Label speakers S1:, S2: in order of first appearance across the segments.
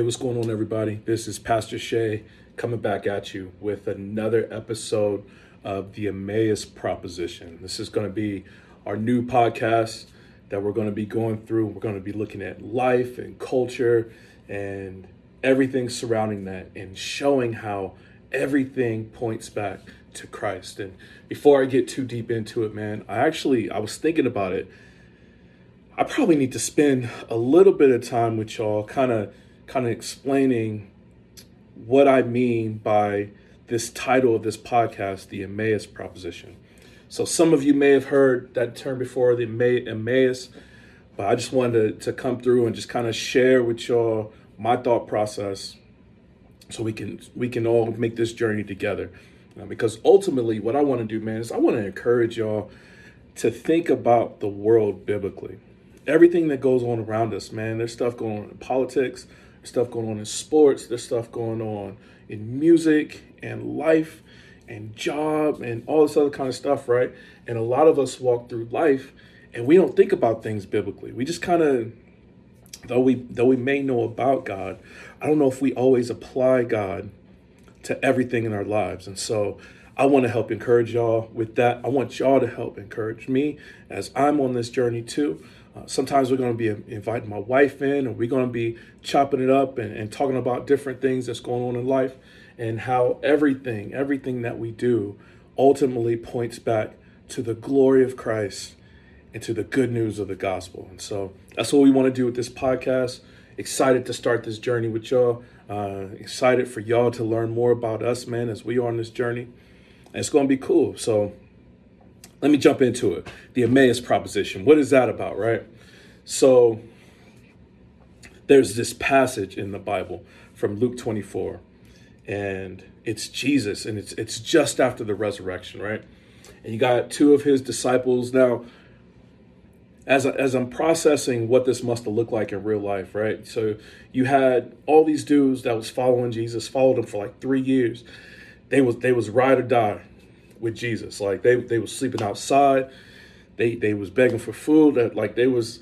S1: Hey, what's going on, everybody? This is Pastor Shay coming back at you with another episode of the Emmaus Proposition. This is going to be our new podcast that we're going to be going through. We're going to be looking at life and culture and everything surrounding that and showing how everything points back to Christ. And before I get too deep into it, man, I actually I was thinking about it. I probably need to spend a little bit of time with y'all kind of kind of explaining what I mean by this title of this podcast, the Emmaus Proposition. So some of you may have heard that term before, the Emmaus, but I just wanted to, to come through and just kind of share with y'all my thought process so we can we can all make this journey together. Because ultimately what I want to do, man, is I want to encourage y'all to think about the world biblically. Everything that goes on around us, man, there's stuff going on in politics, stuff going on in sports, there's stuff going on in music and life and job and all this other kind of stuff, right? And a lot of us walk through life and we don't think about things biblically. We just kind of though we though we may know about God, I don't know if we always apply God to everything in our lives. And so I want to help encourage y'all with that. I want y'all to help encourage me as I'm on this journey too. Uh, sometimes we're going to be inviting my wife in, and we're going to be chopping it up and, and talking about different things that's going on in life and how everything, everything that we do ultimately points back to the glory of Christ and to the good news of the gospel. And so that's what we want to do with this podcast. Excited to start this journey with y'all. Uh, excited for y'all to learn more about us, man, as we are on this journey. And it's going to be cool. So let me jump into it. The Emmaus proposition. What is that about, right? So there's this passage in the Bible from Luke 24, and it's Jesus, and it's it's just after the resurrection, right? And you got two of his disciples. Now, as, as I'm processing what this must have looked like in real life, right? So you had all these dudes that was following Jesus, followed him for like three years. They was they was ride or die, with Jesus. Like they they was sleeping outside. They they was begging for food. That like they was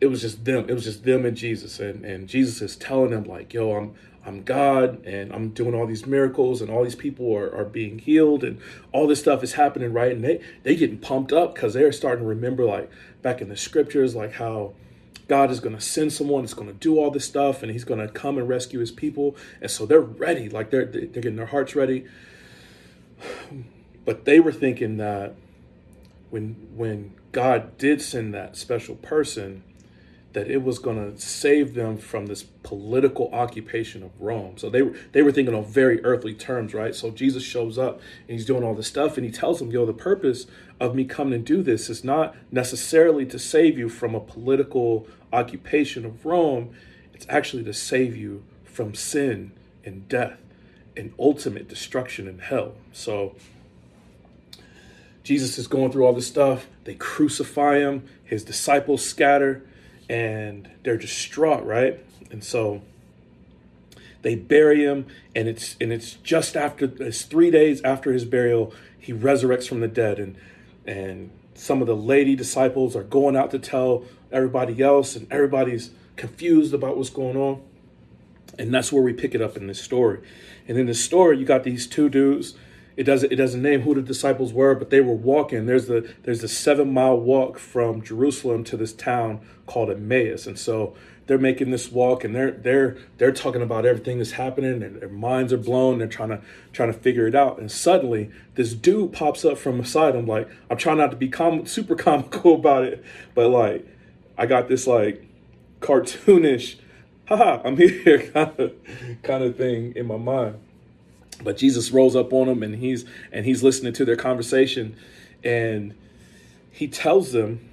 S1: it was just them. It was just them and Jesus. And and Jesus is telling them like, yo, I'm I'm God and I'm doing all these miracles and all these people are, are being healed and all this stuff is happening, right? And they they getting pumped up because they're starting to remember like back in the scriptures, like how God is going to send someone that's going to do all this stuff and he's going to come and rescue his people. And so they're ready, like they're, they're getting their hearts ready. But they were thinking that when when God did send that special person, that it was going to save them from this political occupation of Rome. So they were they were thinking on very earthly terms, right? So Jesus shows up and he's doing all this stuff, and he tells them, "Yo, the purpose of me coming and do this is not necessarily to save you from a political occupation of Rome. It's actually to save you from sin and death and ultimate destruction in hell." So Jesus is going through all this stuff. They crucify him. His disciples scatter and they're distraught, right? And so they bury him and it's and it's just after it's 3 days after his burial he resurrects from the dead and and some of the lady disciples are going out to tell everybody else and everybody's confused about what's going on. And that's where we pick it up in this story. And in this story, you got these two dudes it doesn't it doesn't name who the disciples were, but they were walking. There's the there's a seven mile walk from Jerusalem to this town called Emmaus, and so they're making this walk and they're they're they're talking about everything that's happening and their minds are blown. They're trying to trying to figure it out, and suddenly this dude pops up from beside them. Like I'm trying not to be com- super comical about it, but like I got this like cartoonish, haha, I'm here kind of kind of thing in my mind but Jesus rolls up on them and he's and he's listening to their conversation and he tells them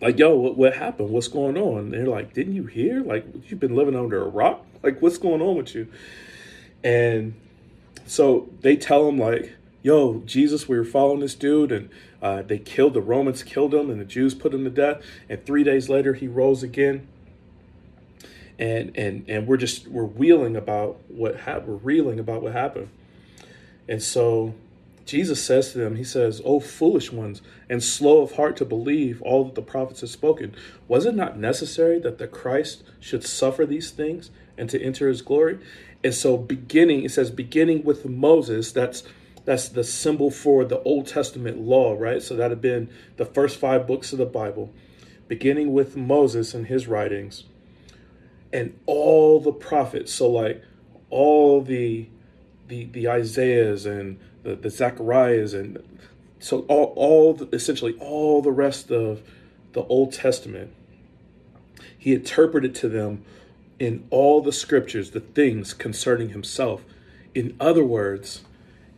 S1: like yo what, what happened? What's going on? And they're like didn't you hear? Like you've been living under a rock? Like what's going on with you? And so they tell him like yo jesus we were following this dude and uh, they killed the romans killed him and the jews put him to death. And three days later he rose again and and and we're just we're reeling about what happened. We're reeling about what happened, and so Jesus says to them, He says, O foolish ones, and slow of heart to believe all that the prophets have spoken. Was it not necessary that the Christ should suffer these things and to enter his glory? And so, beginning, it says, beginning with Moses, that's that's the symbol for the Old Testament law, right? So that had been the first five books of the Bible, beginning with Moses and his writings, and all the prophets. So like all the the the Isaiahs and the, the Zacharias and so all all the, essentially all the rest of the Old Testament. He interpreted to them in all the scriptures the things concerning himself. In other words,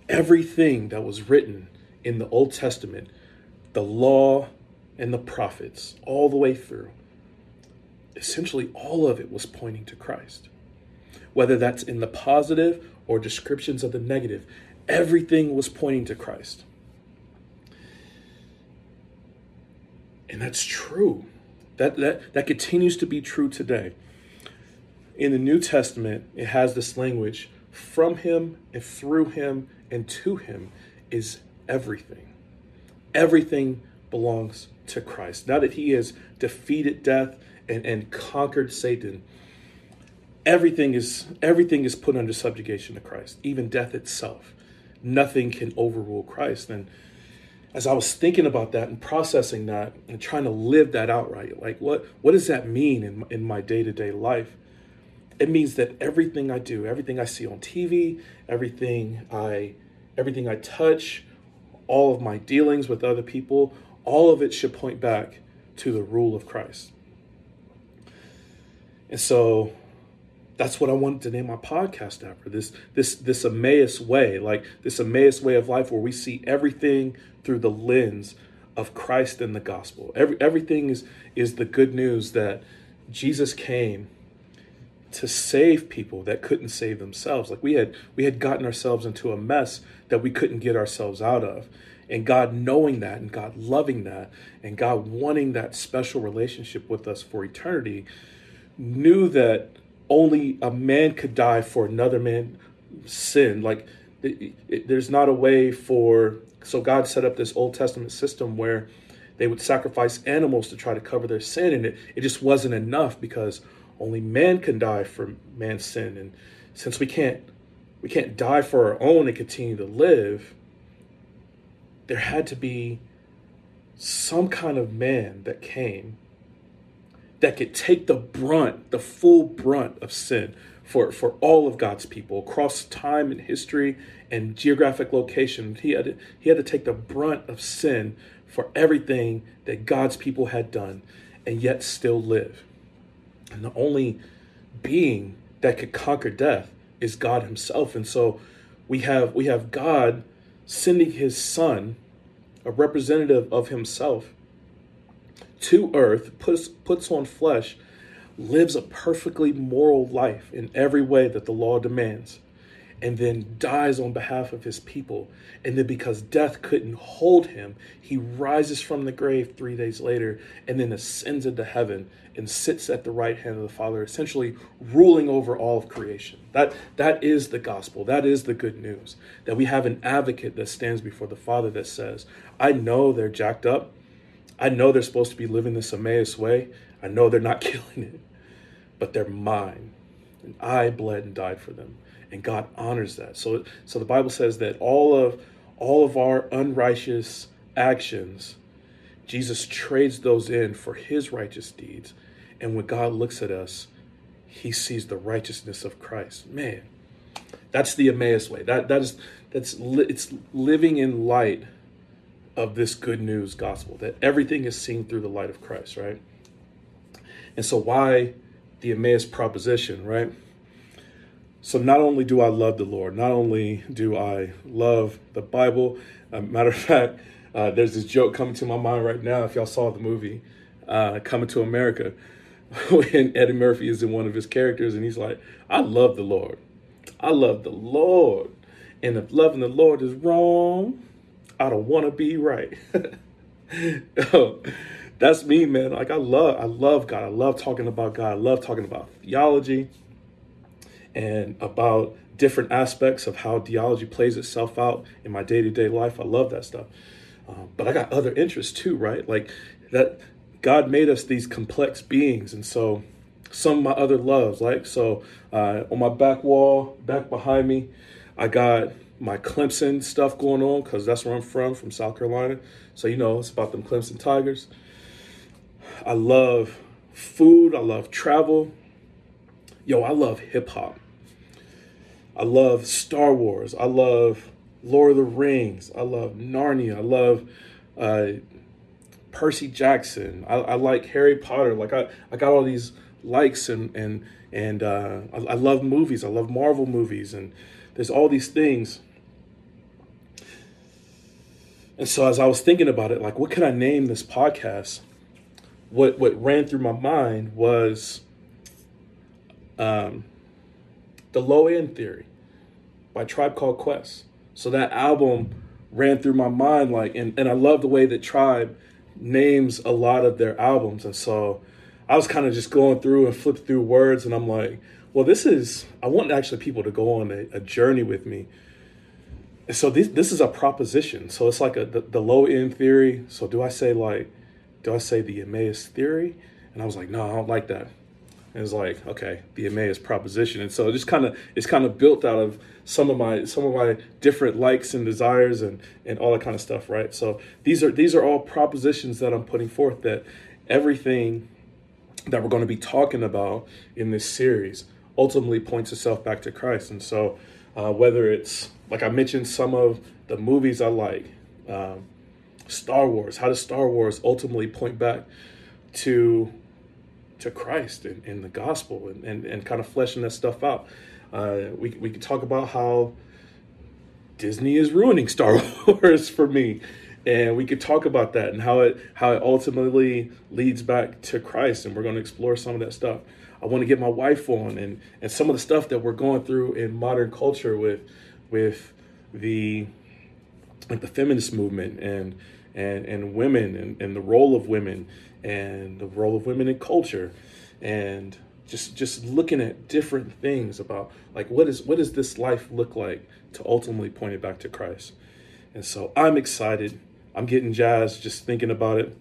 S1: everything that was written in the Old Testament, the law and the prophets, all the way through, essentially all of it was pointing to Christ. Whether that's in the positive or descriptions of the negative, everything was pointing to Christ. And that's true. That, that, that continues to be true today. In the New Testament, it has this language from him and through him and to him is everything. Everything belongs to Christ. Now that he has defeated death and, and conquered Satan, everything is everything is put under subjugation to Christ, even death itself. Nothing can overrule Christ. And as I was thinking about that and processing that and trying to live that out right, like what what does that mean in in my day-to-day life? it means that everything I do, everything I see on TV, everything I everything I touch, all of my dealings with other people, all of it should point back to the rule of Christ. And so that's what I wanted to name my podcast after. This this this Emmaus way, like this Emmaus way of life where we see everything through the lens of Christ and the gospel. Every everything is is the good news that Jesus came to save people that couldn't save themselves like we had we had gotten ourselves into a mess that we couldn't get ourselves out of and God knowing that and God loving that and God wanting that special relationship with us for eternity knew that only a man could die for another man sin like it, it, there's not a way for so God set up this Old Testament system where they would sacrifice animals to try to cover their sin and it, it just wasn't enough because only man can die for man's sin. And since we can't we can't die for our own and continue to live, there had to be some kind of man that came that could take the brunt, the full brunt of sin for, for all of God's people across time and history and geographic location. He had, to, he had to take the brunt of sin for everything that God's people had done and yet still live. And the only being that could conquer death is God himself. And so we have we have God sending his son, a representative of himself, to earth, puts puts on flesh, lives a perfectly moral life in every way that the law demands and then dies on behalf of his people. And then because death couldn't hold him, he rises from the grave three days later and then ascends into heaven and sits at the right hand of the Father, essentially ruling over all of creation. That that is the gospel. That is the good news. That we have an advocate that stands before the Father that says, I know they're jacked up. I know they're supposed to be living this Emmaus way. I know they're not killing it, but they're mine. And I bled and died for them and God honors that. So so the Bible says that all of all of our unrighteous actions Jesus trades those in for his righteous deeds. And when God looks at us, he sees the righteousness of Christ. Man, that's the Emmaus way. That that is that's it's living in light of this good news gospel that everything is seen through the light of Christ, right? And so why the Emmaus proposition, right? So not only do I love the Lord, not only do I love the Bible. Uh, matter of fact, uh, there's this joke coming to my mind right now. If y'all saw the movie uh, Coming to America, when Eddie Murphy is in one of his characters, and he's like, "I love the Lord. I love the Lord, and if loving the Lord is wrong, I don't want to be right." oh, that's me, man. Like I love, I love God. I love talking about God. I love talking about theology and about different aspects of how theology plays itself out in my day to day life. I love that stuff. Um, but I got other interests too, right? Like that God made us these complex beings. And so some of my other loves, like so uh, on my back wall, back behind me, I got my Clemson stuff going on because that's where I'm from, from South Carolina. So you know it's about them Clemson Tigers. I love food. I love travel. Yo, I love hip hop. I love Star Wars. I love Lord of the Rings. I love Narnia. I love uh, Percy Jackson. I, I, like Harry Potter. Like I, I got all these likes and and and uh, I, I love movies. I love Marvel movies, and there's all these things. And so as I was thinking about it, like what could I name this podcast? What what ran through my mind was um, the low end theory by Tribe Called Quest. So that album ran through my mind like and, and I love the way that Tribe names a lot of their albums. And so I was kind of just going through and flipped through words and I'm like, well, this is I want actually people to go on a, a journey with me. So this this is a proposition. So it's like a the, the low end theory. So do I say like do I say the Emmaus theory? And I was like, no, I don't like that. And it's like, okay, the Emmaus proposition. And so it just kind of it's kind of built out of some of my some of my different likes and desires and and all that kind of stuff, right? So these are these are all propositions that I'm putting forth that everything that we're going to be talking about in this series ultimately points itself back to Christ. And so uh, whether it's like I mentioned some of the movies I like, um, Star Wars, how does Star Wars ultimately point back to to Christ and, and the gospel and, and, and kind of fleshing that stuff out. Uh, we, we could talk about how Disney is ruining Star Wars for me. And we could talk about that and how it how it ultimately leads back to Christ. And we're going to explore some of that stuff. I want to get my wife on and, and some of the stuff that we're going through in modern culture with with the like the feminist movement and and and women and, and the role of women and the role of women in culture and just just looking at different things about like what is what does this life look like to ultimately point it back to Christ. And so I'm excited. I'm getting jazzed just thinking about it.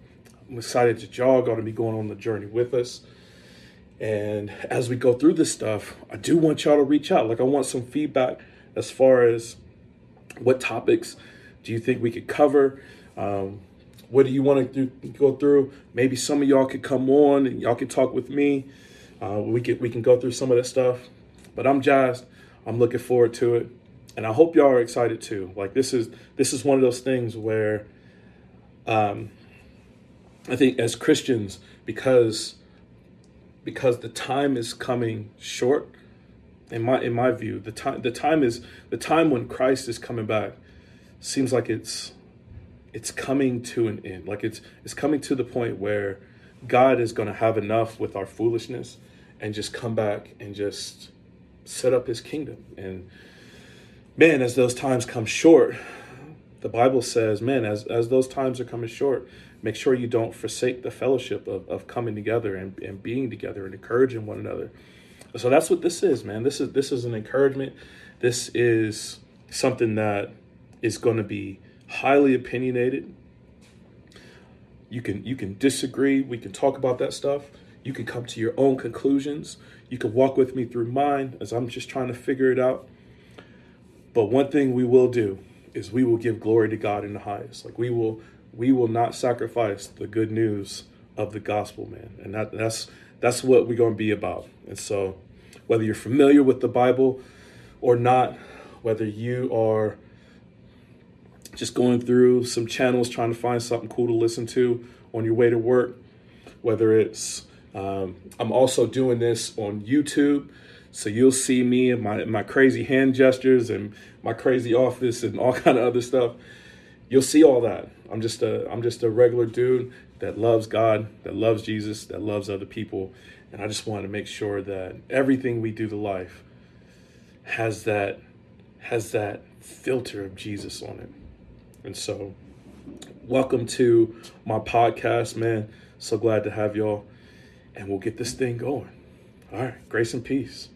S1: I'm excited that y'all going to be going on the journey with us. And as we go through this stuff, I do want y'all to reach out. Like I want some feedback as far as what topics do you think we could cover? Um, what do you want to go through? Maybe some of y'all could come on and y'all could talk with me. Uh, we can we can go through some of that stuff. But I'm jazzed. I'm looking forward to it, and I hope y'all are excited too. Like this is this is one of those things where, um, I think as Christians, because because the time is coming short. In my in my view, the time the time is the time when Christ is coming back seems like it's it's coming to an end. Like it's it's coming to the point where God is going to have enough with our foolishness and just come back and just set up his kingdom. And man, as those times come short, the Bible says, man, as, as those times are coming short, make sure you don't forsake the fellowship of, of coming together and, and being together and encouraging one another. So that's what this is, man. This is this is an encouragement. This is something that is going to be highly opinionated. You can you can disagree. We can talk about that stuff. You can come to your own conclusions. You can walk with me through mine as I'm just trying to figure it out. But one thing we will do is we will give glory to God in the highest. Like we will we will not sacrifice the good news of the gospel, man. And that that's that's what we're going to be about. And so whether you're familiar with the Bible or not, whether you are just going through some channels trying to find something cool to listen to on your way to work, whether it's um, I'm also doing this on YouTube, so you'll see me and my my crazy hand gestures and my crazy office and all kind of other stuff. You'll see all that. I'm just a I'm just a regular dude that loves God, that loves Jesus, that loves other people, and I just want to make sure that everything we do to life has that has that filter of Jesus on it. And so, welcome to my podcast, man. So glad to have y'all. And we'll get this thing going. All right. Grace and peace.